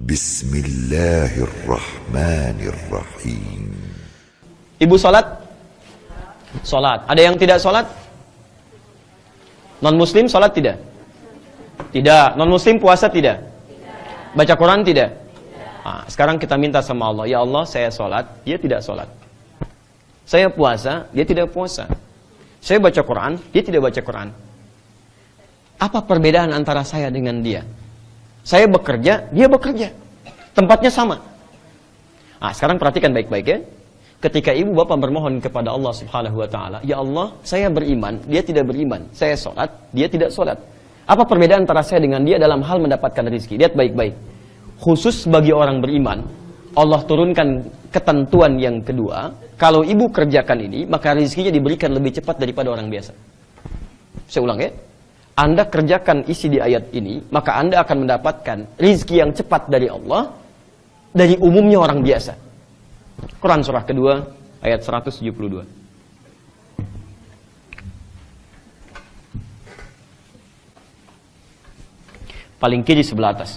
Bismillahirrahmanirrahim. Ibu sholat? Sholat. Ada yang tidak sholat? Non muslim sholat tidak? Tidak. Non muslim puasa tidak? Baca Quran tidak? Nah, sekarang kita minta sama Allah, ya Allah saya sholat, dia tidak sholat. Saya puasa, dia tidak puasa. Saya baca Quran, dia tidak baca Quran. Apa perbedaan antara saya dengan dia? Saya bekerja, dia bekerja. Tempatnya sama. Nah, sekarang perhatikan baik-baik ya. Ketika ibu bapak bermohon kepada Allah Subhanahu wa taala, "Ya Allah, saya beriman, dia tidak beriman. Saya sholat, dia tidak sholat." Apa perbedaan antara saya dengan dia dalam hal mendapatkan rezeki? Lihat baik-baik. Khusus bagi orang beriman, Allah turunkan ketentuan yang kedua, kalau ibu kerjakan ini, maka rezekinya diberikan lebih cepat daripada orang biasa. Saya ulang ya. Anda kerjakan isi di ayat ini, maka Anda akan mendapatkan rizki yang cepat dari Allah dari umumnya orang biasa. Quran surah kedua ayat 172. Paling kiri sebelah atas.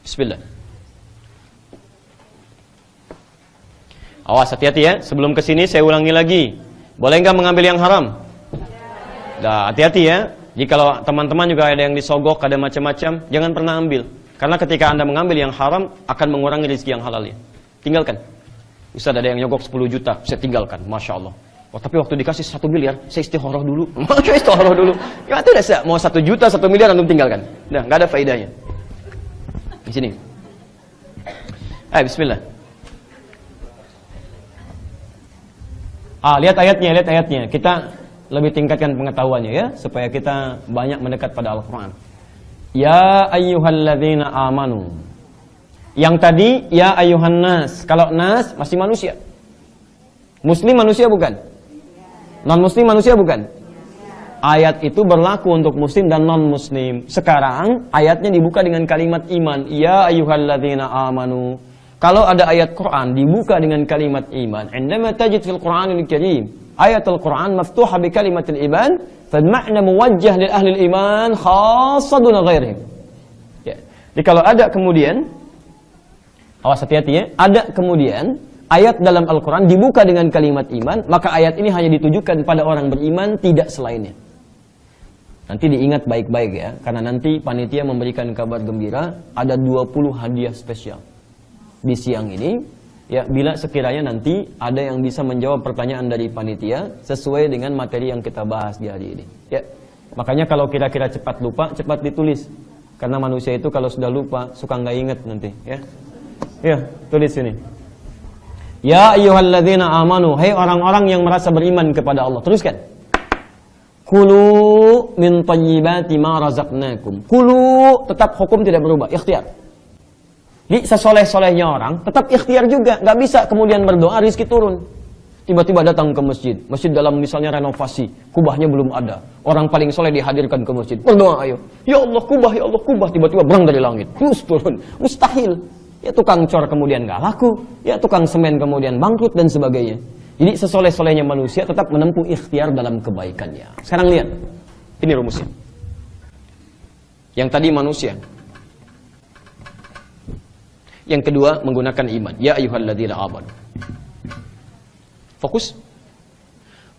Bismillah. Awas hati-hati ya, sebelum ke sini saya ulangi lagi. Boleh nggak mengambil yang haram? Nah, hati-hati ya. Jika teman-teman juga ada yang disogok, ada macam-macam, jangan pernah ambil. Karena ketika Anda mengambil yang haram, akan mengurangi rezeki yang halalnya. Tinggalkan. Ustaz ada yang nyogok 10 juta, saya tinggalkan. Masya Allah. Oh, tapi waktu dikasih satu miliar, saya istikharah dulu. Masya istikharah dulu. Ya, itu udah mau satu juta, satu miliar, antum tinggalkan. Nah, nggak ada faedahnya. Di sini. Ayo, Bismillah. Ah, lihat ayatnya, lihat ayatnya. Kita lebih tingkatkan pengetahuannya ya supaya kita banyak mendekat pada Al-Qur'an. Ya ayyuhalladzina amanu. Yang tadi ya ayyuhan nas. Kalau nas masih manusia. Muslim manusia bukan? Non muslim manusia bukan? Ayat itu berlaku untuk muslim dan non muslim. Sekarang ayatnya dibuka dengan kalimat iman. Ya ayyuhalladzina amanu. Kalau ada ayat Quran dibuka dengan kalimat iman. Indama tajid fil Qur'anil Karim ayat Al-Quran maftuha bi kalimatil iman fal-ma'na muwajjah lil ahli iman khassa duna ghairihim. Ya. Jadi kalau ada kemudian awas hati-hati ya, ada kemudian ayat dalam Al-Quran dibuka dengan kalimat iman, maka ayat ini hanya ditujukan pada orang beriman, tidak selainnya. Nanti diingat baik-baik ya, karena nanti panitia memberikan kabar gembira, ada 20 hadiah spesial. Di siang ini, Ya, bila sekiranya nanti ada yang bisa menjawab pertanyaan dari panitia sesuai dengan materi yang kita bahas di hari ini. Ya. Makanya kalau kira-kira cepat lupa, cepat ditulis. Karena manusia itu kalau sudah lupa suka nggak inget nanti, ya. Ya, tulis sini. Ya ayyuhalladzina amanu, hai orang-orang yang merasa beriman kepada Allah. Teruskan. Kulu min thayyibati ma razaqnakum. Kulu tetap hukum tidak berubah, ikhtiar. Di sesoleh-solehnya orang, tetap ikhtiar juga. Nggak bisa kemudian berdoa, rizki turun. Tiba-tiba datang ke masjid. Masjid dalam misalnya renovasi. Kubahnya belum ada. Orang paling soleh dihadirkan ke masjid. Berdoa ayo. Ya Allah kubah, ya Allah kubah. Tiba-tiba berang dari langit. Terus turun. Mustahil. Ya tukang cor kemudian nggak laku. Ya tukang semen kemudian bangkrut dan sebagainya. Jadi sesoleh-solehnya manusia tetap menempuh ikhtiar dalam kebaikannya. Sekarang lihat. Ini rumusnya. Yang tadi manusia. Yang kedua menggunakan iman. Ya ayyuhalladzina amanu. Fokus.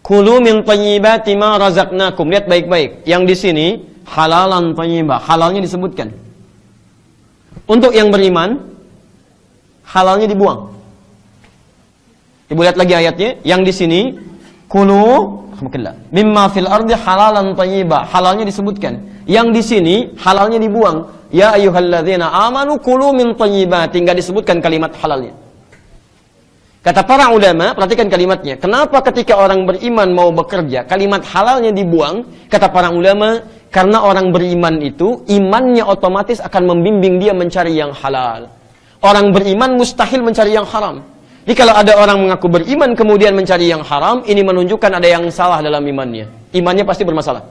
Kulu min thayyibati ma razaqnakum. Lihat baik-baik. Yang di sini halalan thayyibah. Halalnya disebutkan. Untuk yang beriman halalnya dibuang. Ibu lihat lagi ayatnya. Yang di sini kulu mimma fil ardi halalan thayyibah. Halalnya disebutkan. Yang di sini halalnya dibuang. Ya ayyuhalladzina amanu kulu min thayyibati. Enggak disebutkan kalimat halalnya. Kata para ulama, perhatikan kalimatnya. Kenapa ketika orang beriman mau bekerja, kalimat halalnya dibuang? Kata para ulama, karena orang beriman itu, imannya otomatis akan membimbing dia mencari yang halal. Orang beriman mustahil mencari yang haram. Jadi kalau ada orang mengaku beriman kemudian mencari yang haram, ini menunjukkan ada yang salah dalam imannya. Imannya pasti bermasalah.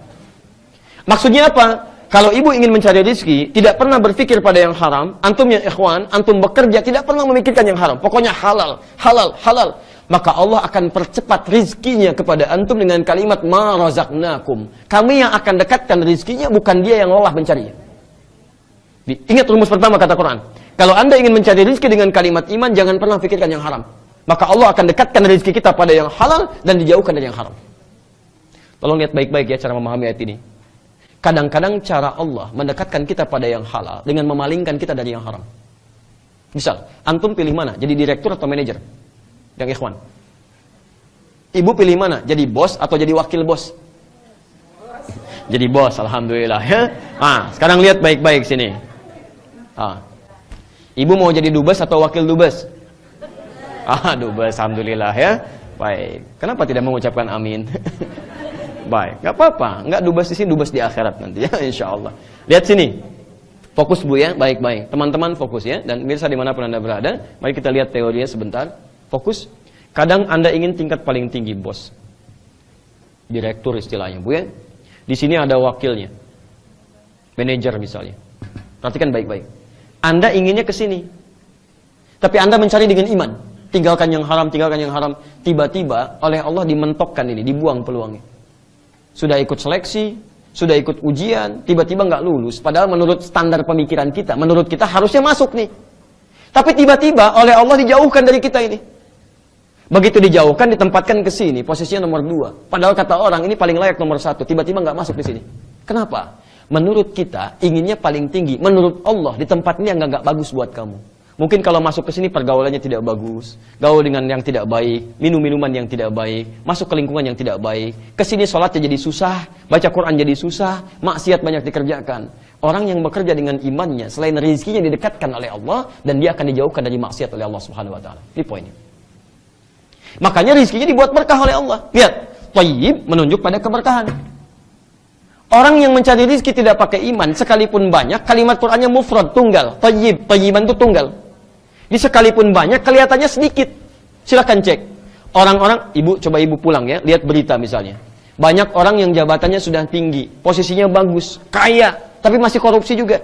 Maksudnya apa? Kalau ibu ingin mencari rezeki, tidak pernah berpikir pada yang haram, antum yang ikhwan, antum bekerja, tidak pernah memikirkan yang haram. Pokoknya halal, halal, halal. Maka Allah akan percepat rizkinya kepada antum dengan kalimat ma razaqnakum. Kami yang akan dekatkan rizkinya, bukan dia yang lelah mencarinya. Ingat rumus pertama kata Quran. Kalau anda ingin mencari rezeki dengan kalimat iman, jangan pernah pikirkan yang haram. Maka Allah akan dekatkan rezeki kita pada yang halal dan dijauhkan dari yang haram. Tolong lihat baik-baik ya cara memahami ayat ini. Kadang-kadang cara Allah mendekatkan kita pada yang halal dengan memalingkan kita dari yang haram. Misal, antum pilih mana? Jadi direktur atau manajer? Yang ikhwan. Ibu pilih mana? Jadi bos atau jadi wakil bos? Jadi bos, alhamdulillah ya. Ah, sekarang lihat baik-baik sini. Ah. Ibu mau jadi dubes atau wakil dubes? Ah, dubes, alhamdulillah ya. Baik. Kenapa tidak mengucapkan amin? Baik, nggak apa-apa. Nggak dubes di sini, dubes di akhirat nanti ya, insya Allah. Lihat sini. Fokus Bu ya, baik-baik. Teman-teman fokus ya. Dan mirsa di mana pun Anda berada, mari kita lihat teorinya sebentar. Fokus. Kadang Anda ingin tingkat paling tinggi, bos. Direktur istilahnya, Bu ya. Di sini ada wakilnya. Manajer misalnya. Perhatikan baik-baik. Anda inginnya ke sini. Tapi Anda mencari dengan iman. Tinggalkan yang haram, tinggalkan yang haram. Tiba-tiba oleh Allah dimentokkan ini, dibuang peluangnya sudah ikut seleksi, sudah ikut ujian, tiba-tiba nggak lulus. Padahal menurut standar pemikiran kita, menurut kita harusnya masuk nih. Tapi tiba-tiba oleh Allah dijauhkan dari kita ini. Begitu dijauhkan, ditempatkan ke sini, posisinya nomor dua. Padahal kata orang ini paling layak nomor satu, tiba-tiba nggak masuk di sini. Kenapa? Menurut kita inginnya paling tinggi. Menurut Allah di tempat ini yang nggak bagus buat kamu. Mungkin kalau masuk ke sini pergaulannya tidak bagus, gaul dengan yang tidak baik, minum minuman yang tidak baik, masuk ke lingkungan yang tidak baik. Ke sini sholatnya jadi susah, baca Quran jadi susah, maksiat banyak dikerjakan. Orang yang bekerja dengan imannya, selain rezekinya didekatkan oleh Allah dan dia akan dijauhkan dari maksiat oleh Allah Subhanahu wa taala. Ini poinnya. Makanya rezekinya dibuat berkah oleh Allah. Lihat, thayyib menunjuk pada keberkahan. Orang yang mencari rizki tidak pakai iman, sekalipun banyak, kalimat Qur'annya mufrad, tunggal. Tayyib, tayyiban itu tunggal. Di sekalipun banyak, kelihatannya sedikit. Silahkan cek. Orang-orang, ibu coba ibu pulang ya, lihat berita misalnya. Banyak orang yang jabatannya sudah tinggi, posisinya bagus, kaya, tapi masih korupsi juga.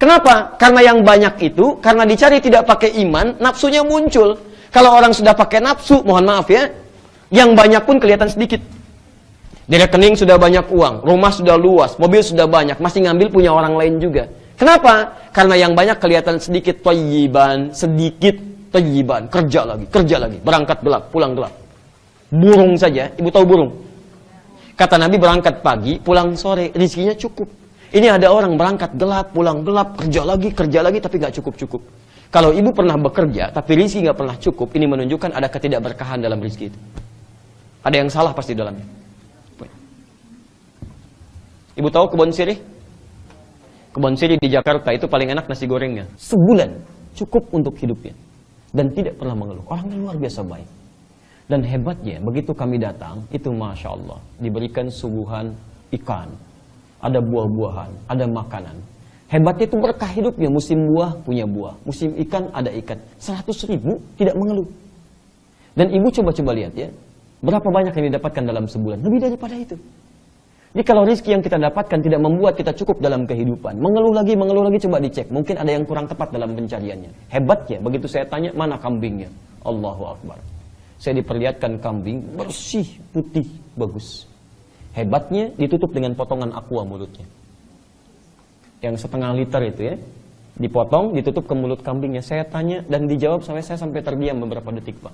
Kenapa? Karena yang banyak itu, karena dicari tidak pakai iman, nafsunya muncul. Kalau orang sudah pakai nafsu, mohon maaf ya, yang banyak pun kelihatan sedikit. Di rekening sudah banyak uang, rumah sudah luas, mobil sudah banyak, masih ngambil punya orang lain juga. Kenapa? Karena yang banyak kelihatan sedikit toyiban, sedikit toyiban, kerja lagi, kerja lagi, berangkat gelap, pulang gelap. Burung saja, ibu tahu burung? Kata Nabi berangkat pagi, pulang sore, rizkinya cukup. Ini ada orang berangkat gelap, pulang gelap, kerja lagi, kerja lagi, tapi nggak cukup-cukup. Kalau ibu pernah bekerja, tapi rizki nggak pernah cukup, ini menunjukkan ada ketidakberkahan dalam rizki itu. Ada yang salah pasti dalamnya. Ibu tahu kebun sirih? Kebun siri di Jakarta itu paling enak nasi gorengnya. Sebulan cukup untuk hidupnya. Dan tidak pernah mengeluh. Orangnya luar biasa baik. Dan hebatnya, begitu kami datang, itu Masya Allah. Diberikan suguhan ikan. Ada buah-buahan, ada makanan. Hebatnya itu berkah hidupnya. Musim buah punya buah. Musim ikan ada ikan. Seratus ribu tidak mengeluh. Dan ibu coba-coba lihat ya. Berapa banyak yang didapatkan dalam sebulan? Lebih daripada itu. Jadi kalau rizki yang kita dapatkan tidak membuat kita cukup dalam kehidupan, mengeluh lagi, mengeluh lagi, coba dicek. Mungkin ada yang kurang tepat dalam pencariannya. Hebatnya, begitu saya tanya, mana kambingnya? Allahu Akbar. Saya diperlihatkan kambing, bersih, putih, bagus. Hebatnya, ditutup dengan potongan aqua mulutnya. Yang setengah liter itu ya, dipotong, ditutup ke mulut kambingnya. Saya tanya dan dijawab sampai saya sampai terdiam beberapa detik, Pak.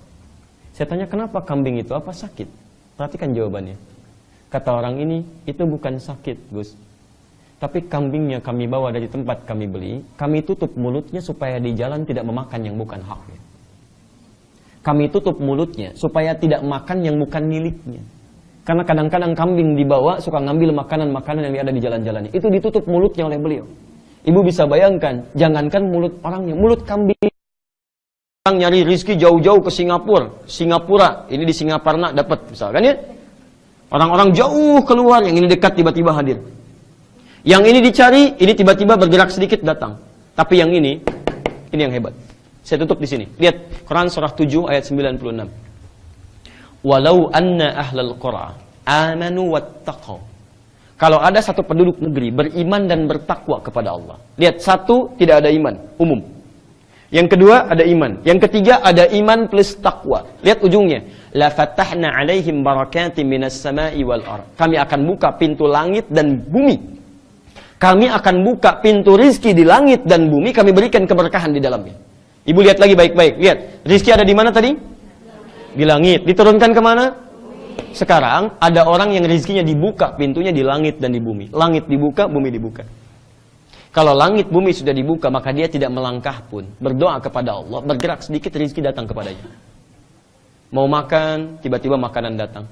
Saya tanya, kenapa kambing itu? Apa sakit? Perhatikan jawabannya. Kata orang ini, itu bukan sakit, Gus. Tapi kambingnya kami bawa dari tempat kami beli, kami tutup mulutnya supaya di jalan tidak memakan yang bukan haknya. Kami tutup mulutnya supaya tidak makan yang bukan miliknya. Karena kadang-kadang kambing dibawa suka ngambil makanan-makanan yang ada di jalan-jalan. Itu ditutup mulutnya oleh beliau. Ibu bisa bayangkan, jangankan mulut orangnya, mulut kambing. Orang nyari rizki jauh-jauh ke Singapura. Singapura, ini di Singaparna dapat misalkan ya. Orang-orang jauh keluar, yang ini dekat tiba-tiba hadir. Yang ini dicari, ini tiba-tiba bergerak sedikit datang. Tapi yang ini, ini yang hebat. Saya tutup di sini. Lihat Quran surah 7 ayat 96. Walau anna ahlal qura amanu wattaqau. Kalau ada satu penduduk negeri beriman dan bertakwa kepada Allah. Lihat, satu tidak ada iman, umum. Yang kedua ada iman. Yang ketiga ada iman plus takwa. Lihat ujungnya. La fatahna alaihim barakatim minas sama'i wal ar. Kami akan buka pintu langit dan bumi. Kami akan buka pintu rizki di langit dan bumi, kami berikan keberkahan di dalamnya. Ibu lihat lagi baik-baik, lihat. Rizki ada di mana tadi? Di langit. Diturunkan ke mana? Sekarang ada orang yang rizkinya dibuka pintunya di langit dan di bumi. Langit dibuka, bumi dibuka. Kalau langit bumi sudah dibuka, maka dia tidak melangkah pun. Berdoa kepada Allah, bergerak sedikit rizki datang kepadanya. Mau makan, tiba-tiba makanan datang.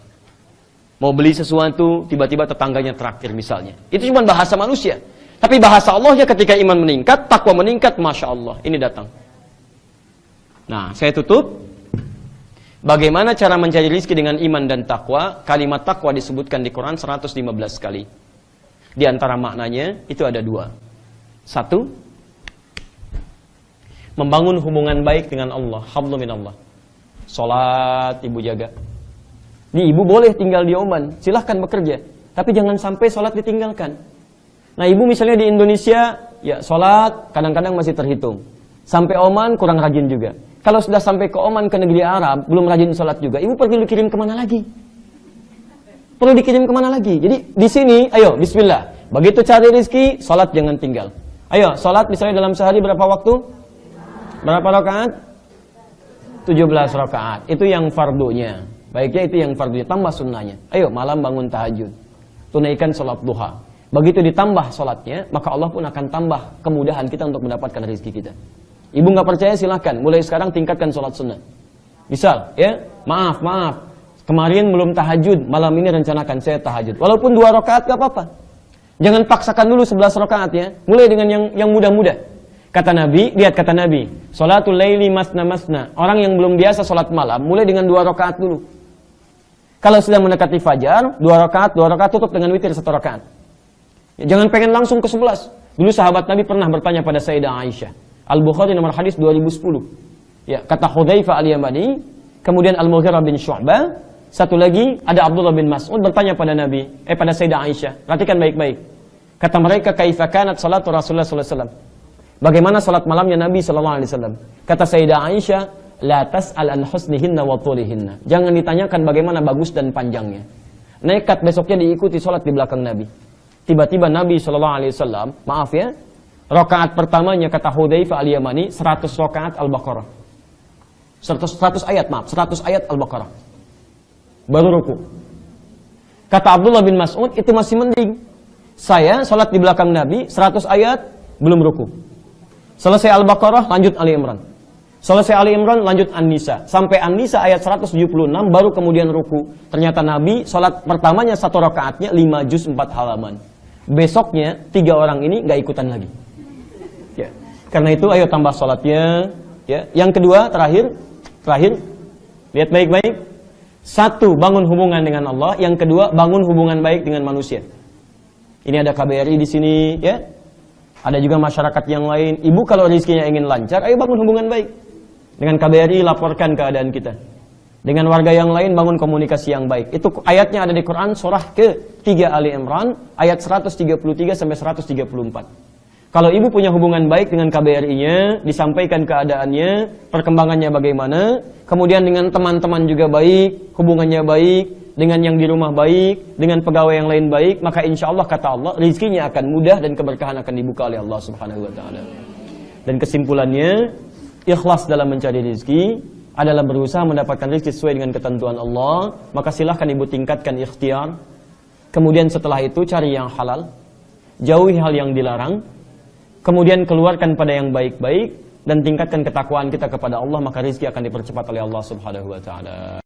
Mau beli sesuatu, tiba-tiba tetangganya traktir misalnya. Itu cuma bahasa manusia. Tapi bahasa Allahnya ketika iman meningkat, takwa meningkat, Masya Allah. Ini datang. Nah, saya tutup. Bagaimana cara mencari rizki dengan iman dan takwa? Kalimat takwa disebutkan di Quran 115 kali. Di antara maknanya, itu ada dua. Satu, membangun hubungan baik dengan Allah. Hablu Allah. Salat ibu jaga. Nih ibu boleh tinggal di Oman, silahkan bekerja. Tapi jangan sampai sholat ditinggalkan. Nah ibu misalnya di Indonesia, ya sholat kadang-kadang masih terhitung. Sampai Oman kurang rajin juga. Kalau sudah sampai ke Oman ke negeri Arab, belum rajin sholat juga, ibu perlu dikirim ke mana lagi? Perlu dikirim ke mana lagi? Jadi di sini, ayo Bismillah. Begitu cari rezeki, sholat jangan tinggal. Ayo, sholat misalnya dalam sehari berapa waktu? Berapa rakaat? 17 rakaat. Itu yang fardunya. Baiknya itu yang fardunya, tambah sunnahnya. Ayo malam bangun tahajud. Tunaikan sholat duha. Begitu ditambah sholatnya, maka Allah pun akan tambah kemudahan kita untuk mendapatkan rezeki kita. Ibu nggak percaya silahkan, mulai sekarang tingkatkan sholat sunnah. Misal, ya, maaf, maaf. Kemarin belum tahajud, malam ini rencanakan saya tahajud. Walaupun dua rakaat gak apa-apa. Jangan paksakan dulu sebelas rakaat ya. Mulai dengan yang yang mudah-mudah. Kata Nabi, lihat kata Nabi, Salatul laili masna masna. Orang yang belum biasa sholat malam, mulai dengan dua rakaat dulu. Kalau sudah mendekati fajar, dua rakaat, dua rakaat tutup dengan witir satu rakaat. Ya, jangan pengen langsung ke sebelas. Dulu sahabat Nabi pernah bertanya pada Sayyidah Aisyah. Al-Bukhari nomor hadis 2010. Ya, kata Hudzaifah al-Yamani, kemudian Al-Mughirah bin Syu'bah, satu lagi ada Abdullah bin Mas'ud bertanya pada Nabi, eh pada Sayyidah Aisyah. Perhatikan baik-baik. Kata mereka, "Kaifa kanat salatu Rasulullah sallallahu alaihi wasallam?" Bagaimana salat malamnya Nabi sallallahu alaihi wasallam? Kata Sayyidah Aisyah, La tas'al an husnihinna wa tulihinna. Jangan ditanyakan bagaimana bagus dan panjangnya. Nekat besoknya diikuti sholat di belakang Nabi. Tiba-tiba Nabi SAW, maaf ya, rakaat pertamanya kata Hudzaifah al-Yamani 100 rakaat Al-Baqarah. 100, 100 ayat, maaf, 100 ayat Al-Baqarah. Baru ruku. Kata Abdullah bin Mas'ud, itu masih mending. Saya sholat di belakang Nabi, 100 ayat, belum ruku. Selesai Al-Baqarah, lanjut Ali Imran. Selesai Ali Imran lanjut An-Nisa. Sampai An-Nisa ayat 176 baru kemudian ruku. Ternyata Nabi sholat pertamanya satu rakaatnya 5 juz 4 halaman. Besoknya tiga orang ini nggak ikutan lagi. Ya. Karena itu ayo tambah sholatnya. Ya. Yang kedua terakhir, terakhir lihat baik-baik. Satu bangun hubungan dengan Allah. Yang kedua bangun hubungan baik dengan manusia. Ini ada KBRI di sini, ya. Ada juga masyarakat yang lain. Ibu kalau rizkinya ingin lancar, ayo bangun hubungan baik. Dengan KBRI laporkan keadaan kita. Dengan warga yang lain bangun komunikasi yang baik. Itu ayatnya ada di Quran surah ke-3 Ali Imran ayat 133 sampai 134. Kalau ibu punya hubungan baik dengan KBRI-nya, disampaikan keadaannya, perkembangannya bagaimana, kemudian dengan teman-teman juga baik, hubungannya baik, dengan yang di rumah baik, dengan pegawai yang lain baik, maka insya Allah kata Allah, rizkinya akan mudah dan keberkahan akan dibuka oleh Allah Subhanahu Wa Taala. Dan kesimpulannya, ikhlas dalam mencari rezeki adalah berusaha mendapatkan rezeki sesuai dengan ketentuan Allah, maka silahkan ibu tingkatkan ikhtiar. Kemudian setelah itu cari yang halal, jauhi hal yang dilarang, kemudian keluarkan pada yang baik-baik dan tingkatkan ketakwaan kita kepada Allah, maka rezeki akan dipercepat oleh Allah Subhanahu wa taala.